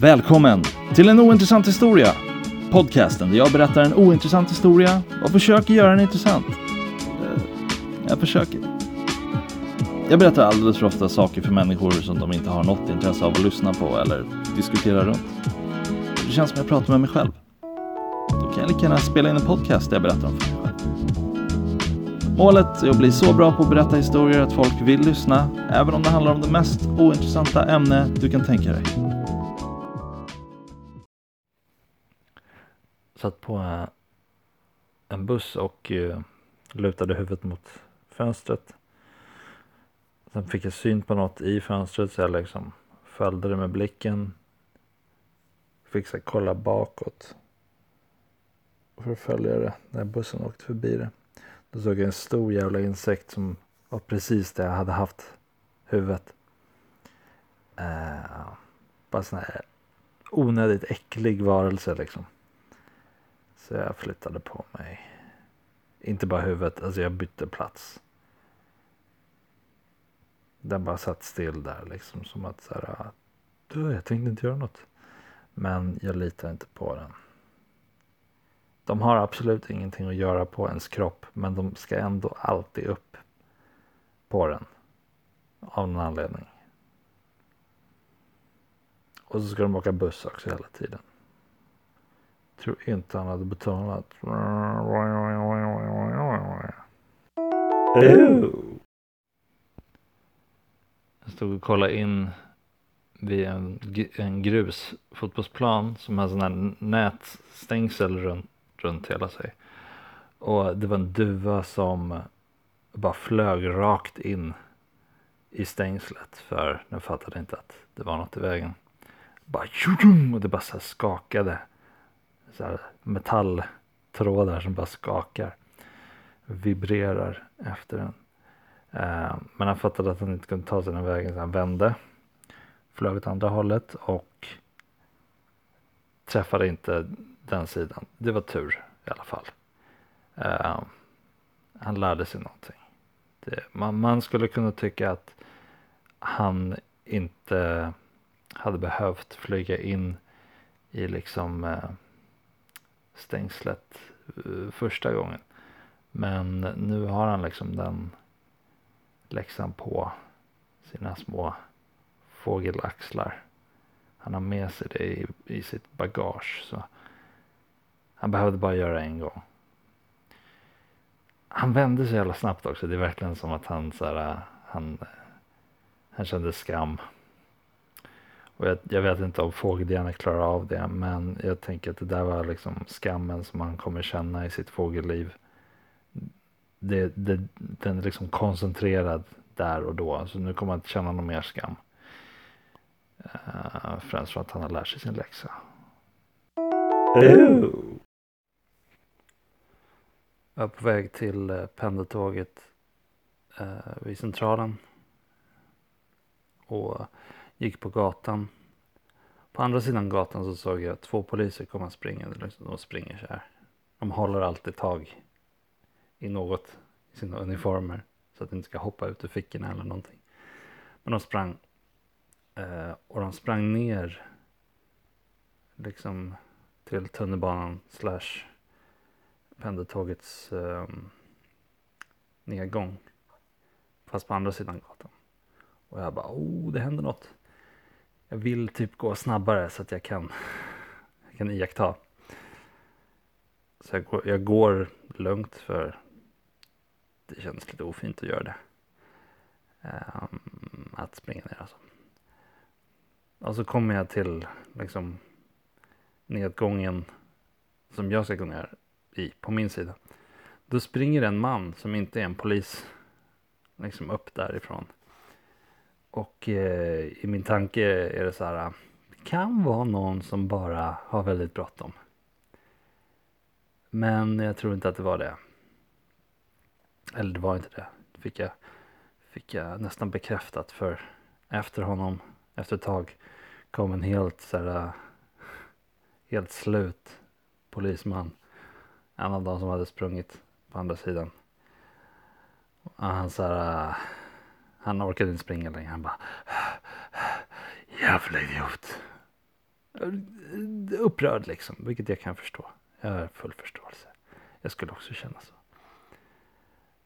Välkommen till en ointressant historia. Podcasten där jag berättar en ointressant historia och försöker göra den intressant. Jag försöker. Jag berättar alldeles för ofta saker för människor som de inte har något intresse av att lyssna på eller diskutera runt. Det känns som jag pratar med mig själv. Då kan jag lika gärna spela in en podcast där jag berättar om för mig själv. Målet är att bli så bra på att berätta historier att folk vill lyssna, även om det handlar om det mest ointressanta ämne du kan tänka dig. Satt på eh, en buss och eh, lutade huvudet mot fönstret. Sen fick jag syn på något i fönstret så jag liksom följde det med blicken. Fick så kolla bakåt. För att följa det när bussen åkte förbi det. Då såg jag en stor jävla insekt som var precis där jag hade haft huvudet. Eh, bara sån här onödigt äcklig varelse liksom. Så jag flyttade på mig. Inte bara huvudet, alltså jag bytte plats. Den bara satt still där liksom som att så här, ah, du, jag tänkte inte göra något. Men jag litar inte på den. De har absolut ingenting att göra på ens kropp, men de ska ändå alltid upp på den. Av någon anledning. Och så ska de åka buss också hela tiden. Tror inte han hade betalat. Jag stod och kollade in vid en, en grusfotbollsplan som har sån här nätstängsel runt, runt hela sig. Och det var en duva som bara flög rakt in i stängslet för den fattade inte att det var något i vägen. Bara tjodum, och det bara så skakade. Så här metalltrådar som bara skakar. Vibrerar efter den. Eh, men han fattade att han inte kunde ta sig den vägen så han vände. Flög åt andra hållet och träffade inte den sidan. Det var tur i alla fall. Eh, han lärde sig någonting. Det, man, man skulle kunna tycka att han inte hade behövt flyga in i liksom eh, stängslet eh, första gången. Men nu har han liksom den läxan på sina små fågelaxlar. Han har med sig det i, i sitt bagage. Så han behövde bara göra det en gång. Han vände sig jävla snabbt också. Det är verkligen som att han så här, eh, han, han kände skam. Och jag, jag vet inte om fågelhjärnan klarar av det. Men jag tänker att det där var liksom skammen som han kommer känna i sitt fågelliv. Det, det, den är liksom koncentrerad där och då. Så nu kommer han inte känna någon mer skam. Uh, främst för att han har lärt sig sin läxa. Jag är på väg till eh, pendeltåget eh, vid Centralen. Och gick på gatan. På andra sidan gatan så såg jag två poliser komma springande. Liksom, De springer så här. De håller alltid tag i något i sina uniformer. Så att det inte ska hoppa ut ur fickorna eller någonting. Men de sprang. Eh, och de sprang ner. Liksom till tunnelbanan slash pendeltågets eh, nedgång. Fast på andra sidan gatan. Och jag bara, oh det händer något. Jag vill typ gå snabbare så att jag kan, jag kan iaktta. Så jag går, jag går lugnt för det känns lite ofint att göra det. Um, att springa ner alltså. Och så kommer jag till liksom nedgången som jag ska gå ner i på min sida. Då springer en man som inte är en polis liksom upp därifrån. Och eh, i min tanke är det så här. Det kan vara någon som bara har väldigt bråttom. Men jag tror inte att det var det. Eller det var inte det. det fick, jag, fick jag nästan bekräftat för efter honom, efter ett tag, kom en helt så här, helt slut polisman. En av dem som hade sprungit på andra sidan. Och han så här, han orkade inte springa längre. Han bara, jävla idiot. upprörd liksom, vilket jag kan förstå. Jag har full förståelse. Jag skulle också känna så.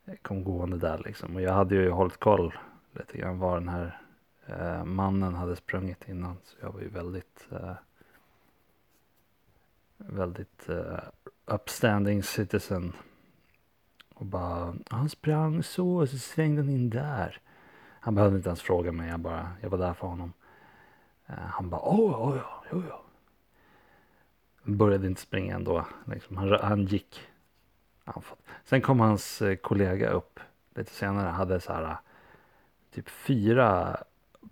Jag kom gående där liksom och jag hade ju hållit koll lite grann var den här eh, mannen hade sprungit innan. Så jag var ju väldigt eh, väldigt eh, upstanding citizen. Och bara, han sprang så och så svängde han in där. Han behövde inte ens fråga mig, jag, bara, jag var där för honom. Eh, han bara, åh, oh, ja, jo, ja. Började inte springa ändå. Liksom. Han, han gick. Sen kom hans eh, kollega upp lite senare. Hade så här eh, typ fyra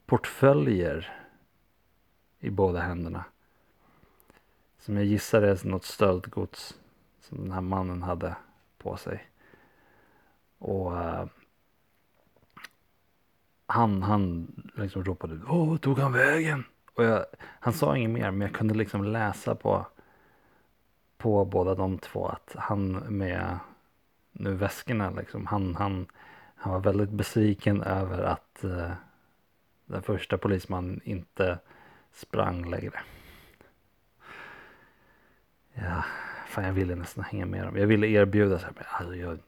portföljer i båda händerna. Som jag gissar är något stöldgods som den här mannen hade på sig. Och uh, han, han liksom ropade Åh, tog han vägen? Och jag, han sa inget mer men jag kunde liksom läsa på på båda de två att han med nu väskorna liksom han, han, han var väldigt besviken över att eh, den första polismannen inte sprang längre. Ja, fan jag ville nästan hänga med dem. Jag ville erbjuda så här, alltså jag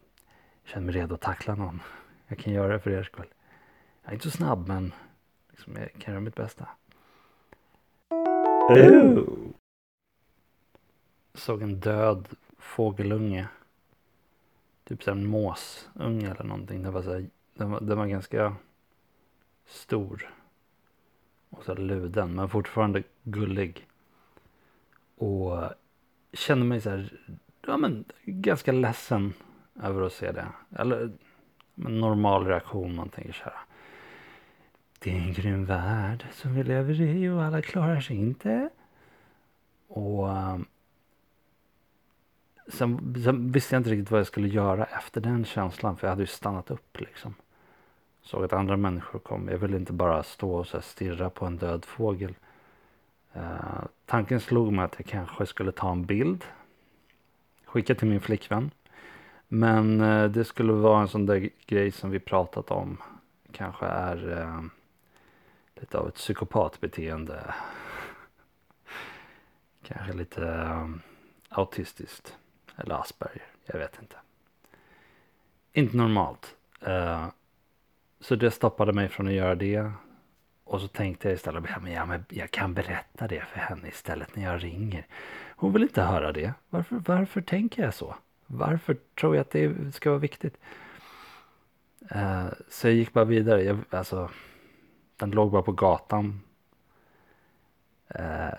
känner mig redo att tackla någon. Jag kan göra det för er skull. Jag är inte så snabb men liksom, jag kan göra mitt bästa. Såg en död fågelunge. Typ en måsunge eller någonting. Det var så här, den, var, den var ganska stor. Och så luden men fortfarande gullig. Och kände mig så här, ja men ganska ledsen över att se det. Eller en normal reaktion man tänker så här. Det är en grym värld som vi lever i och alla klarar sig inte. Och um, sen, sen, visste jag inte riktigt vad jag skulle göra efter den känslan för jag hade ju stannat upp liksom. Såg att andra människor kom. Jag ville inte bara stå och så stirra på en död fågel. Uh, tanken slog mig att jag kanske skulle ta en bild. Skicka till min flickvän. Men uh, det skulle vara en sån där grej som vi pratat om. Kanske är uh, lite av ett psykopatbeteende. Kanske lite um, autistiskt. Eller Asperger. Jag vet inte. Inte normalt. Uh, så det stoppade mig från att göra det. Och så tänkte jag istället, ja, men, ja, men jag kan berätta det för henne istället när jag ringer. Hon vill inte höra det. Varför, varför tänker jag så? Varför tror jag att det ska vara viktigt? Uh, så jag gick bara vidare. Jag, alltså, den låg bara på gatan. Eh,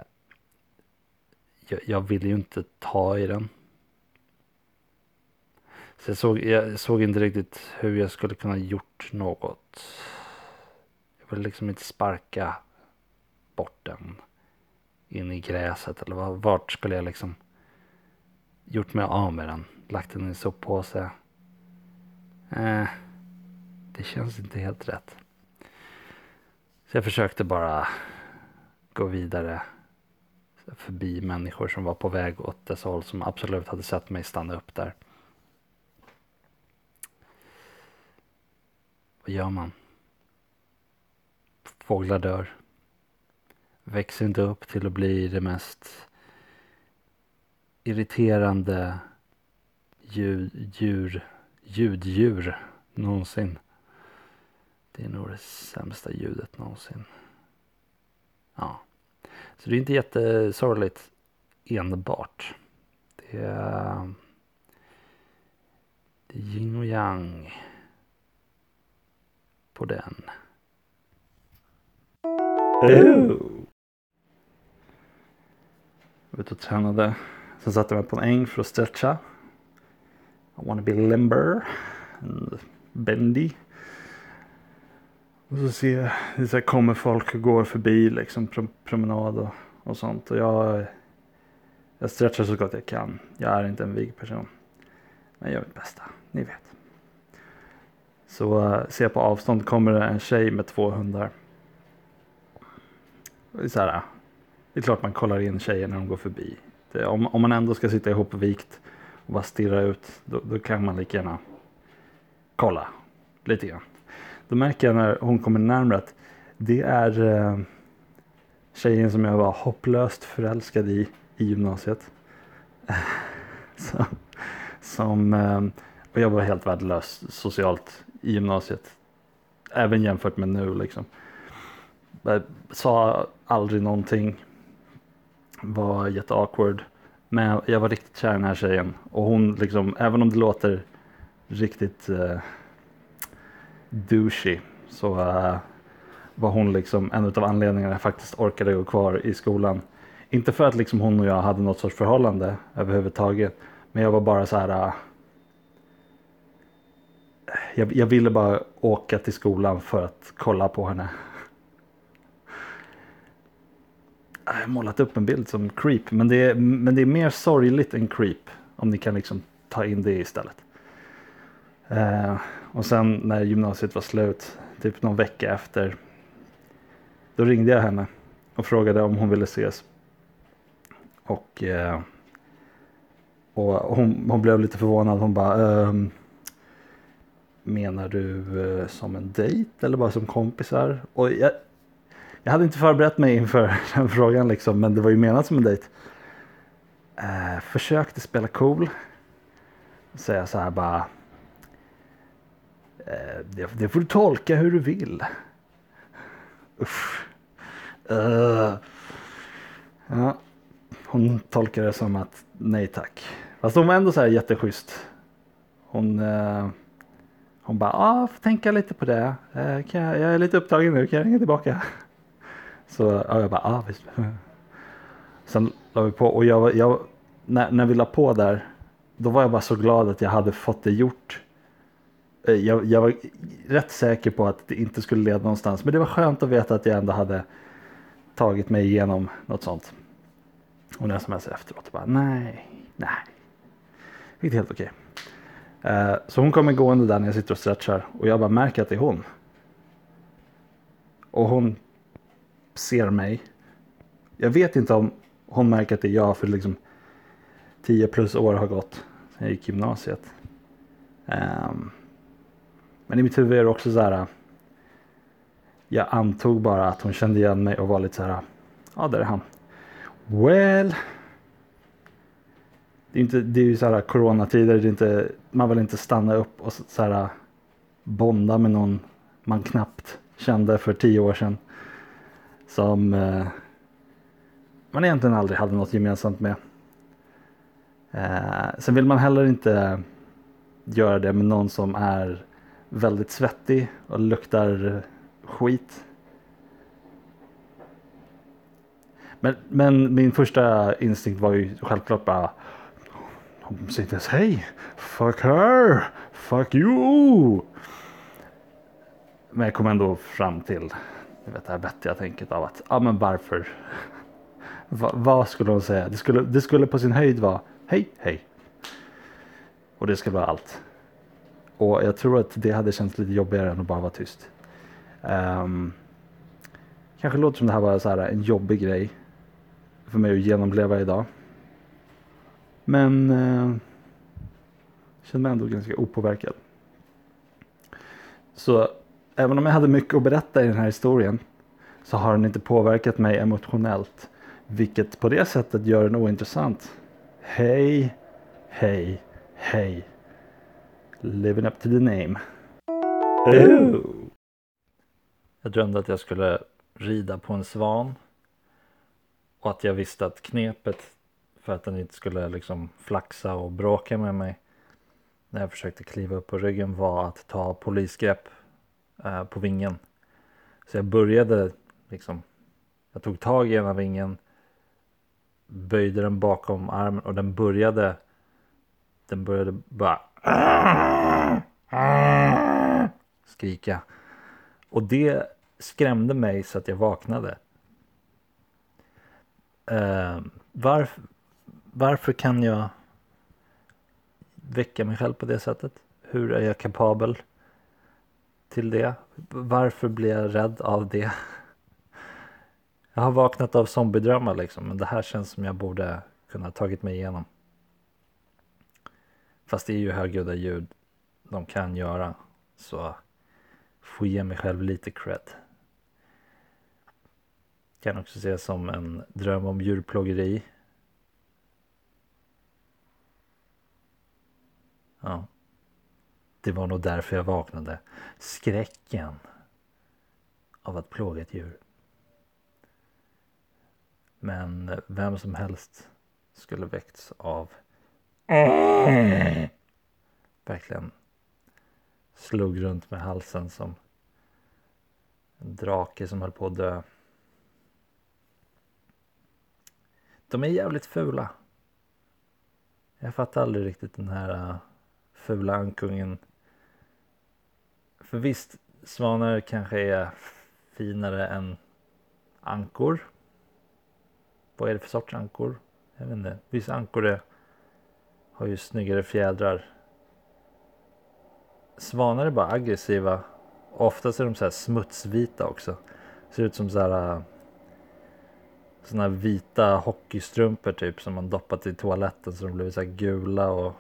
jag, jag ville ju inte ta i den. Så jag såg, jag såg inte riktigt hur jag skulle kunna gjort något. Jag ville liksom inte sparka bort den in i gräset eller vart skulle jag liksom gjort mig av med den? Lagt den i en soppåse? Eh, det känns inte helt rätt. Så jag försökte bara gå vidare förbi människor som var på väg åt dessa håll som absolut hade sett mig stanna upp där. Vad gör man? Fåglar dör. Växer inte upp till att bli det mest irriterande ljud, djur, ljuddjur någonsin. Det är nog det sämsta ljudet någonsin. Ja. Så det är inte jättesorgligt enbart. Det är, det är yin och yang på den. Jag var ute och tränade. Sen satte jag mig på en äng för att stretcha. I wanna be limber and bendy. Och så ser jag, det här, kommer folk och går förbi liksom promenad och, och sånt. Och jag, jag stretchar så gott jag kan. Jag är inte en vig person. Men jag gör mitt bästa, ni vet. Så uh, ser jag på avstånd kommer det en tjej med två hundar. Det är, så här, det är klart man kollar in tjejer när de går förbi. Det, om, om man ändå ska sitta ihopvikt och bara stirra ut då, då kan man lika gärna kolla lite grann. Då märker jag när hon kommer närmare att det är, eh, tjejen som jag var hopplöst förälskad i i gymnasiet. Så, som, eh, och jag var helt värdelös socialt i gymnasiet. Även jämfört med nu liksom. Jag sa aldrig någonting. Var jätteawkward. Men jag var riktigt kär i den här tjejen. Och hon liksom, även om det låter riktigt eh, douchey så uh, var hon liksom en av anledningarna jag faktiskt orkade gå kvar i skolan. Inte för att liksom hon och jag hade något sorts förhållande överhuvudtaget. Men jag var bara så här. Uh, jag, jag, ville bara åka till skolan för att kolla på henne. Jag har målat upp en bild som creep. Men det, är, men det är mer sorgligt än creep. Om ni kan liksom ta in det istället. Uh, och sen när gymnasiet var slut, typ någon vecka efter. Då ringde jag henne och frågade om hon ville ses. Och, eh, och hon, hon blev lite förvånad. Hon bara um, Menar du eh, som en dejt eller bara som kompisar? Och jag, jag hade inte förberett mig inför den frågan liksom, men det var ju menat som en dejt. Eh, försökte spela cool. Säga så här bara. Eh, det, det, får du tolka hur du vill. Usch. Eh, uh, ja, hon tolkar det som att nej tack. Fast hon var ändå så här jätteschysst. Hon, uh, hon bara, ja, ah, får tänka lite på det. Uh, kan jag, jag är lite upptagen nu, kan jag ringa tillbaka? Så ja, jag bara, ja ah, visst. Sen la vi på och jag, jag, när, när vi la på där, då var jag bara så glad att jag hade fått det gjort. Eh, jag, jag var rätt säker på att det inte skulle leda någonstans, men det var skönt att veta att jag ändå hade tagit mig igenom något sånt. Och när jag smsade efteråt bara nej, nej. Det är helt okej. Okay. så hon kommer gående där när jag sitter och stretchar och jag bara märker att det är hon. Och hon ser mig. Jag vet inte om hon märker att det är jag för liksom 10 plus år har gått sen jag gick gymnasiet. Um, men i mitt huvud är det också så här. Jag antog bara att hon kände igen mig och var lite så här. Ja, där är han. Well. Det är, inte, det är ju så här coronatider. Det är inte, man vill inte stanna upp och så här bonda med någon man knappt kände för tio år sedan. Som eh, man egentligen aldrig hade något gemensamt med. Eh, sen vill man heller inte göra det med någon som är väldigt svettig och luktar skit. Men, men min första instinkt var ju självklart bara hon säger inte ens hej, fuck her, fuck you. Men jag kom ändå fram till du vet, det här vettiga tänket av att, ja men varför? Va, vad skulle hon säga? Det skulle, det skulle på sin höjd vara hej, hej. Och det skulle vara allt. Och jag tror att det hade känts lite jobbigare än att bara vara tyst. Um, kanske låter som det här var så här en jobbig grej för mig att genomleva idag. Men uh, känner mig ändå ganska opåverkad. Så även om jag hade mycket att berätta i den här historien så har den inte påverkat mig emotionellt. Vilket på det sättet gör den ointressant. Hej, hej, hej. Living up to the name. Ooh. Jag drömde att jag skulle rida på en svan. Och att jag visste att knepet för att den inte skulle liksom flaxa och bråka med mig när jag försökte kliva upp på ryggen var att ta polisgrepp eh, på vingen. Så jag började liksom. Jag tog tag i ena vingen. Böjde den bakom armen och den började. Den började bara. Skrika. Och det skrämde mig så att jag vaknade. Uh, varf, varför kan jag väcka mig själv på det sättet? Hur är jag kapabel till det? Varför blir jag rädd av det? Jag har vaknat av zombiedrömmar liksom, men det här känns som jag borde kunna tagit mig igenom. Fast det är ju högljudda ljud de kan göra, så får ge mig själv lite cred. Kan också ses som en dröm om djurplågeri. Ja. Det var nog därför jag vaknade. Skräcken av att plåga ett djur. Men vem som helst skulle väckts av Eh. verkligen slog runt med halsen som en drake som höll på att dö. De är jävligt fula. Jag fattar aldrig riktigt den här eh, fula ankungen. För visst, svanar kanske är finare än ankor. Vad är det för sorts ankor? Jag vet inte. Vissa ankor är, har ju snyggare fjädrar. Svanar är bara aggressiva. Oftast är de så här smutsvita också. Ser ut som så här äh, såna här vita hockeystrumpor typ som man doppat i toaletten så de blivit så här gula och,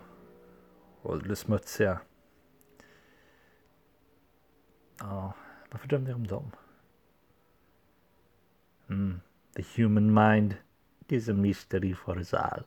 och smutsiga. Ja, varför drömde jag om dem? Mm. The human mind is a mystery for us all.